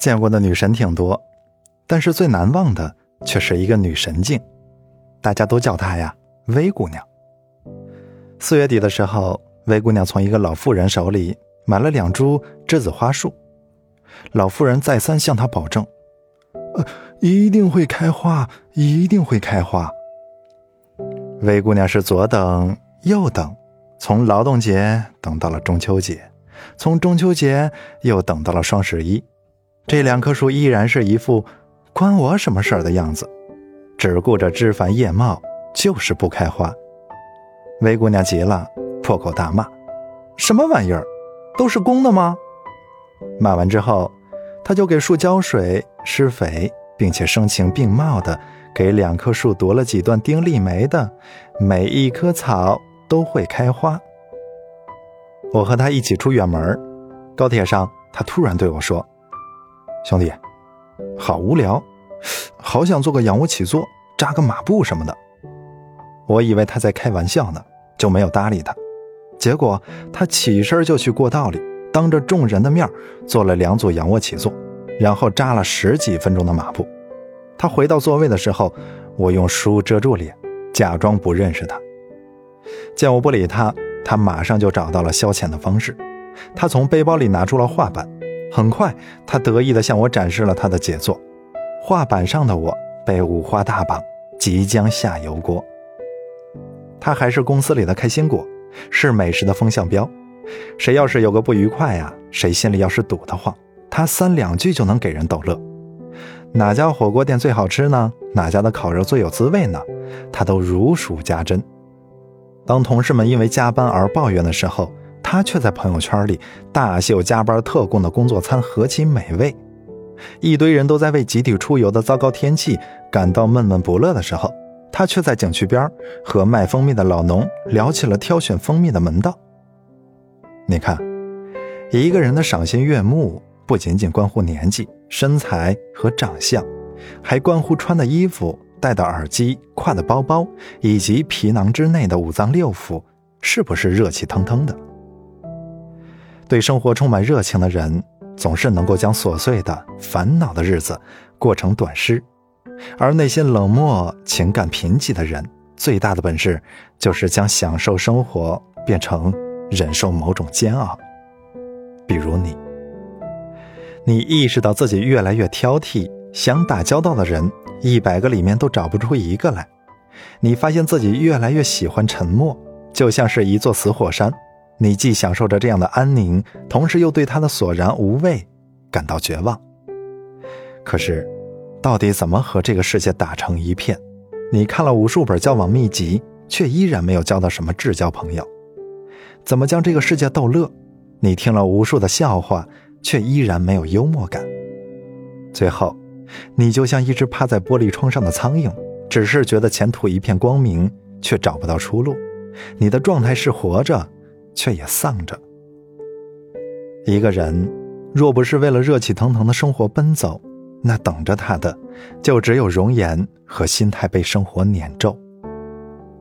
见过的女神挺多，但是最难忘的却是一个女神镜，大家都叫她呀“薇姑娘”。四月底的时候，薇姑娘从一个老妇人手里买了两株栀子花树，老妇人再三向她保证：“呃，一定会开花，一定会开花。”薇姑娘是左等右等，从劳动节等到了中秋节，从中秋节又等到了双十一。这两棵树依然是一副关我什么事儿的样子，只顾着枝繁叶茂，就是不开花。魏姑娘急了，破口大骂：“什么玩意儿，都是公的吗？”骂完之后，她就给树浇水、施肥，并且声情并茂的给两棵树读了几段丁立梅的“每一棵草都会开花”。我和她一起出远门，高铁上，她突然对我说。兄弟，好无聊，好想做个仰卧起坐、扎个马步什么的。我以为他在开玩笑呢，就没有搭理他。结果他起身就去过道里，当着众人的面做了两组仰卧起坐，然后扎了十几分钟的马步。他回到座位的时候，我用书遮住脸，假装不认识他。见我不理他，他马上就找到了消遣的方式。他从背包里拿出了画板。很快，他得意地向我展示了他的杰作。画板上的我被五花大绑，即将下油锅。他还是公司里的开心果，是美食的风向标。谁要是有个不愉快呀，谁心里要是堵得慌，他三两句就能给人逗乐。哪家火锅店最好吃呢？哪家的烤肉最有滋味呢？他都如数家珍。当同事们因为加班而抱怨的时候，他却在朋友圈里大秀加班特供的工作餐何其美味，一堆人都在为集体出游的糟糕天气感到闷闷不乐的时候，他却在景区边和卖蜂蜜的老农聊起了挑选蜂蜜的门道。你看，一个人的赏心悦目不仅仅关乎年纪、身材和长相，还关乎穿的衣服、戴的耳机、挎的包包以及皮囊之内的五脏六腑是不是热气腾腾的。对生活充满热情的人，总是能够将琐碎的、烦恼的日子过成短诗；而那些冷漠、情感贫瘠的人，最大的本事就是将享受生活变成忍受某种煎熬。比如你，你意识到自己越来越挑剔，想打交道的人一百个里面都找不出一个来；你发现自己越来越喜欢沉默，就像是一座死火山。你既享受着这样的安宁，同时又对他的索然无味感到绝望。可是，到底怎么和这个世界打成一片？你看了无数本交往秘籍，却依然没有交到什么至交朋友。怎么将这个世界逗乐？你听了无数的笑话，却依然没有幽默感。最后，你就像一只趴在玻璃窗上的苍蝇，只是觉得前途一片光明，却找不到出路。你的状态是活着。却也丧着。一个人若不是为了热气腾腾的生活奔走，那等着他的就只有容颜和心态被生活碾皱。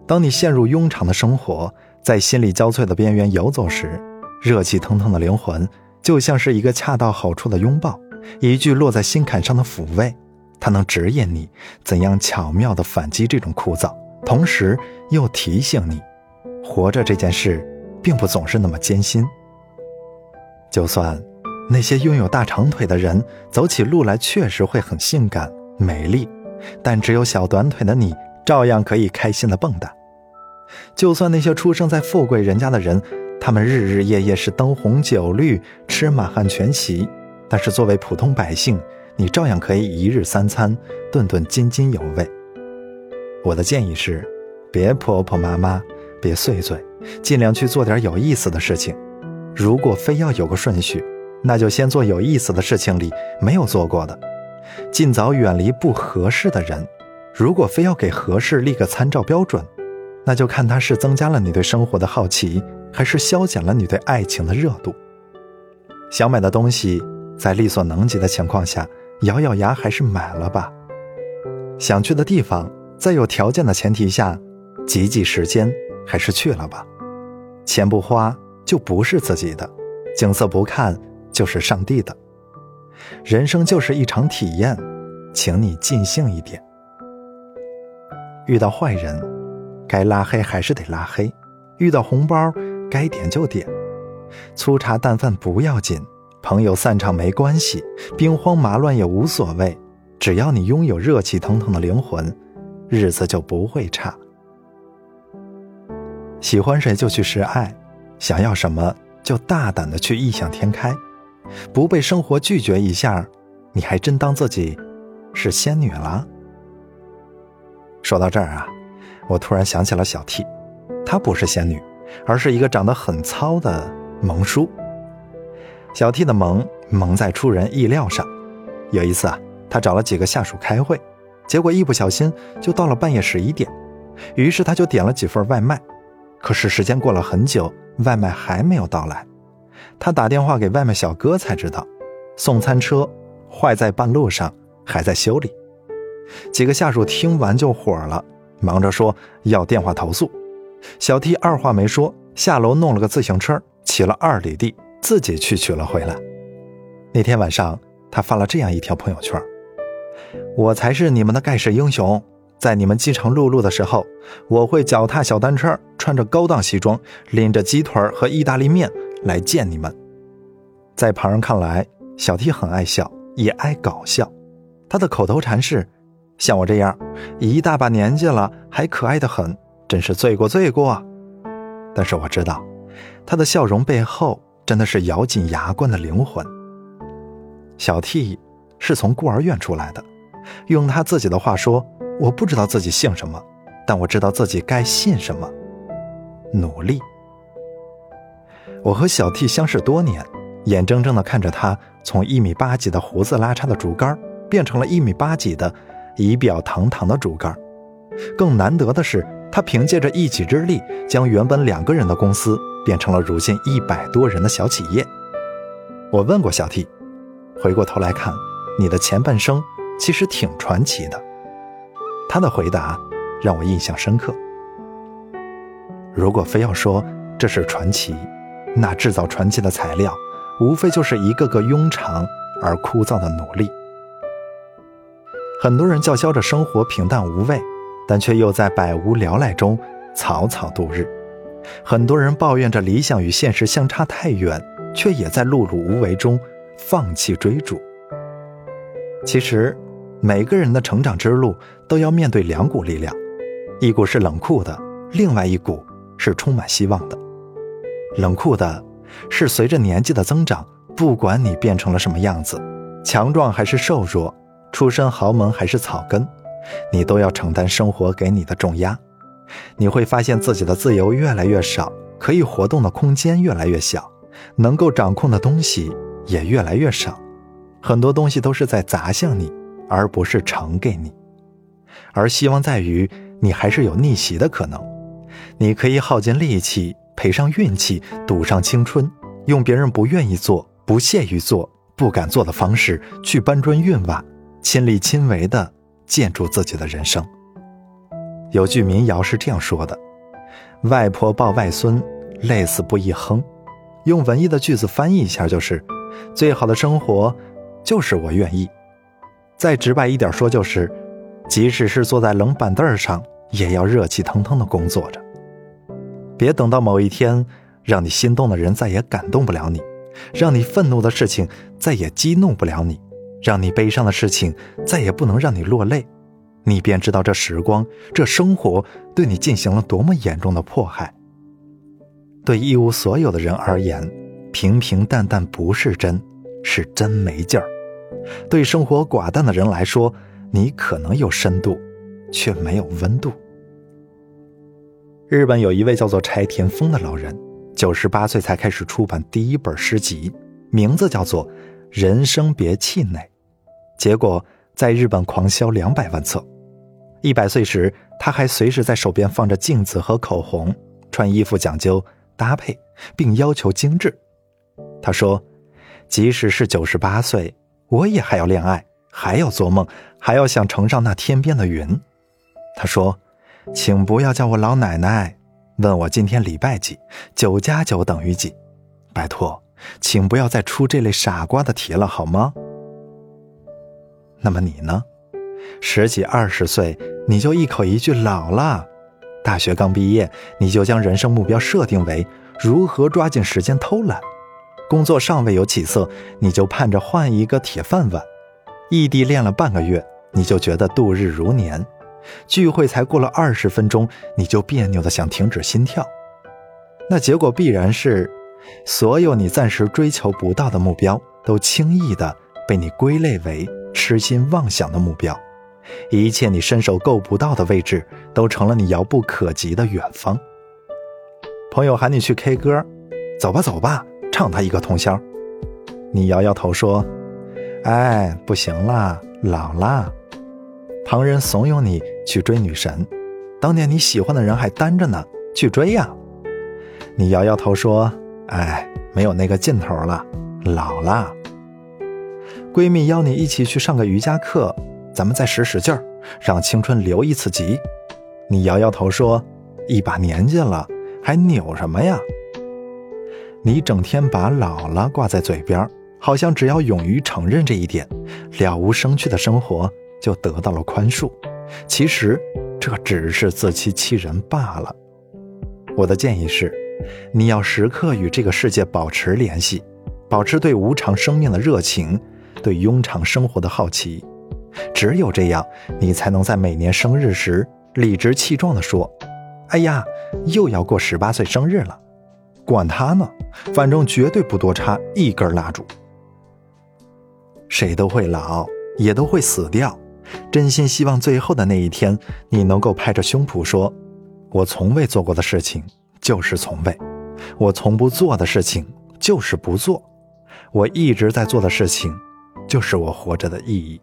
当你陷入庸常的生活，在心力交瘁的边缘游走时，热气腾腾的灵魂就像是一个恰到好处的拥抱，一句落在心坎上的抚慰，它能指引你怎样巧妙地反击这种枯燥，同时又提醒你，活着这件事。并不总是那么艰辛。就算那些拥有大长腿的人走起路来确实会很性感美丽，但只有小短腿的你照样可以开心的蹦跶。就算那些出生在富贵人家的人，他们日日夜夜是灯红酒绿吃满汉全席，但是作为普通百姓，你照样可以一日三餐顿顿津津有味。我的建议是，别婆婆妈妈。别碎嘴，尽量去做点有意思的事情。如果非要有个顺序，那就先做有意思的事情里没有做过的，尽早远离不合适的人。如果非要给合适立个参照标准，那就看他是增加了你对生活的好奇，还是消减了你对爱情的热度。想买的东西，在力所能及的情况下，咬咬牙还是买了吧。想去的地方，在有条件的前提下，挤挤时间。还是去了吧，钱不花就不是自己的，景色不看就是上帝的。人生就是一场体验，请你尽兴一点。遇到坏人，该拉黑还是得拉黑；遇到红包，该点就点。粗茶淡饭不要紧，朋友散场没关系，兵荒马乱也无所谓。只要你拥有热气腾腾的灵魂，日子就不会差。喜欢谁就去示爱，想要什么就大胆的去异想天开，不被生活拒绝一下，你还真当自己是仙女了。说到这儿啊，我突然想起了小 T，她不是仙女，而是一个长得很糙的萌叔。小 T 的萌萌在出人意料上。有一次啊，他找了几个下属开会，结果一不小心就到了半夜十一点，于是他就点了几份外卖。可是时间过了很久，外卖还没有到来。他打电话给外卖小哥才知道，送餐车坏在半路上，还在修理。几个下属听完就火了，忙着说要电话投诉。小 T 二话没说，下楼弄了个自行车，骑了二里地，自己去取了回来。那天晚上，他发了这样一条朋友圈：“我才是你们的盖世英雄，在你们饥肠辘辘的时候，我会脚踏小单车，穿着高档西装，拎着鸡腿和意大利面来见你们。”在旁人看来，小 T 很爱笑，也爱搞笑，他的口头禅是。像我这样，一大把年纪了还可爱的很，真是罪过罪过。但是我知道，他的笑容背后真的是咬紧牙关的灵魂。小 T 是从孤儿院出来的，用他自己的话说：“我不知道自己姓什么，但我知道自己该信什么。努力。”我和小 T 相识多年，眼睁睁地看着他从一米八几的胡子拉碴的竹竿，变成了一米八几的。仪表堂堂的竹竿，更难得的是，他凭借着一己之力，将原本两个人的公司变成了如今一百多人的小企业。我问过小 T，回过头来看，你的前半生其实挺传奇的。他的回答让我印象深刻。如果非要说这是传奇，那制造传奇的材料，无非就是一个个庸长而枯燥的努力。很多人叫嚣着生活平淡无味，但却又在百无聊赖中草草度日；很多人抱怨着理想与现实相差太远，却也在碌碌无为中放弃追逐。其实，每个人的成长之路都要面对两股力量，一股是冷酷的，另外一股是充满希望的。冷酷的，是随着年纪的增长，不管你变成了什么样子，强壮还是瘦弱。出身豪门还是草根，你都要承担生活给你的重压。你会发现自己的自由越来越少，可以活动的空间越来越小，能够掌控的东西也越来越少。很多东西都是在砸向你，而不是呈给你。而希望在于，你还是有逆袭的可能。你可以耗尽力气，赔上运气，赌上青春，用别人不愿意做、不屑于做、不敢做的方式去搬砖运瓦。亲力亲为的建筑自己的人生。有句民谣是这样说的：“外婆抱外孙，累死不一哼。”用文艺的句子翻译一下就是：“最好的生活，就是我愿意。”再直白一点说就是：即使是坐在冷板凳上，也要热气腾腾的工作着。别等到某一天，让你心动的人再也感动不了你，让你愤怒的事情再也激怒不了你。让你悲伤的事情再也不能让你落泪，你便知道这时光、这生活对你进行了多么严重的迫害。对一无所有的人而言，平平淡淡不是真，是真没劲儿；对生活寡淡的人来说，你可能有深度，却没有温度。日本有一位叫做柴田丰的老人，九十八岁才开始出版第一本诗集，名字叫做。人生别气馁，结果在日本狂销两百万册。一百岁时，他还随时在手边放着镜子和口红，穿衣服讲究搭配，并要求精致。他说：“即使是九十八岁，我也还要恋爱，还要做梦，还要想乘上那天边的云。”他说：“请不要叫我老奶奶，问我今天礼拜几，九加九等于几，拜托。”请不要再出这类傻瓜的题了，好吗？那么你呢？十几二十岁，你就一口一句老了；大学刚毕业，你就将人生目标设定为如何抓紧时间偷懒；工作尚未有起色，你就盼着换一个铁饭碗；异地恋了半个月，你就觉得度日如年；聚会才过了二十分钟，你就别扭的想停止心跳。那结果必然是，所有你暂时追求不到的目标，都轻易的被你归类为痴心妄想的目标。一切你伸手够不到的位置，都成了你遥不可及的远方。朋友喊你去 K 歌，走吧走吧，唱他一个通宵。你摇摇头说：“哎，不行啦，老啦。”旁人怂恿你去追女神，当年你喜欢的人还单着呢，去追呀。你摇摇头说：“哎，没有那个劲头了，老啦。”闺蜜邀你一起去上个瑜伽课。咱们再使使劲儿，让青春留一次级。你摇摇头说：“一把年纪了，还扭什么呀？”你整天把“老了”挂在嘴边，好像只要勇于承认这一点，了无生趣的生活就得到了宽恕。其实，这只是自欺欺人罢了。我的建议是，你要时刻与这个世界保持联系，保持对无常生命的热情，对庸常生活的好奇。只有这样，你才能在每年生日时理直气壮地说：“哎呀，又要过十八岁生日了，管他呢，反正绝对不多插一根蜡烛。”谁都会老，也都会死掉。真心希望最后的那一天，你能够拍着胸脯说：“我从未做过的事情就是从未，我从不做的事情就是不做，我一直在做的事情，就是我活着的意义。”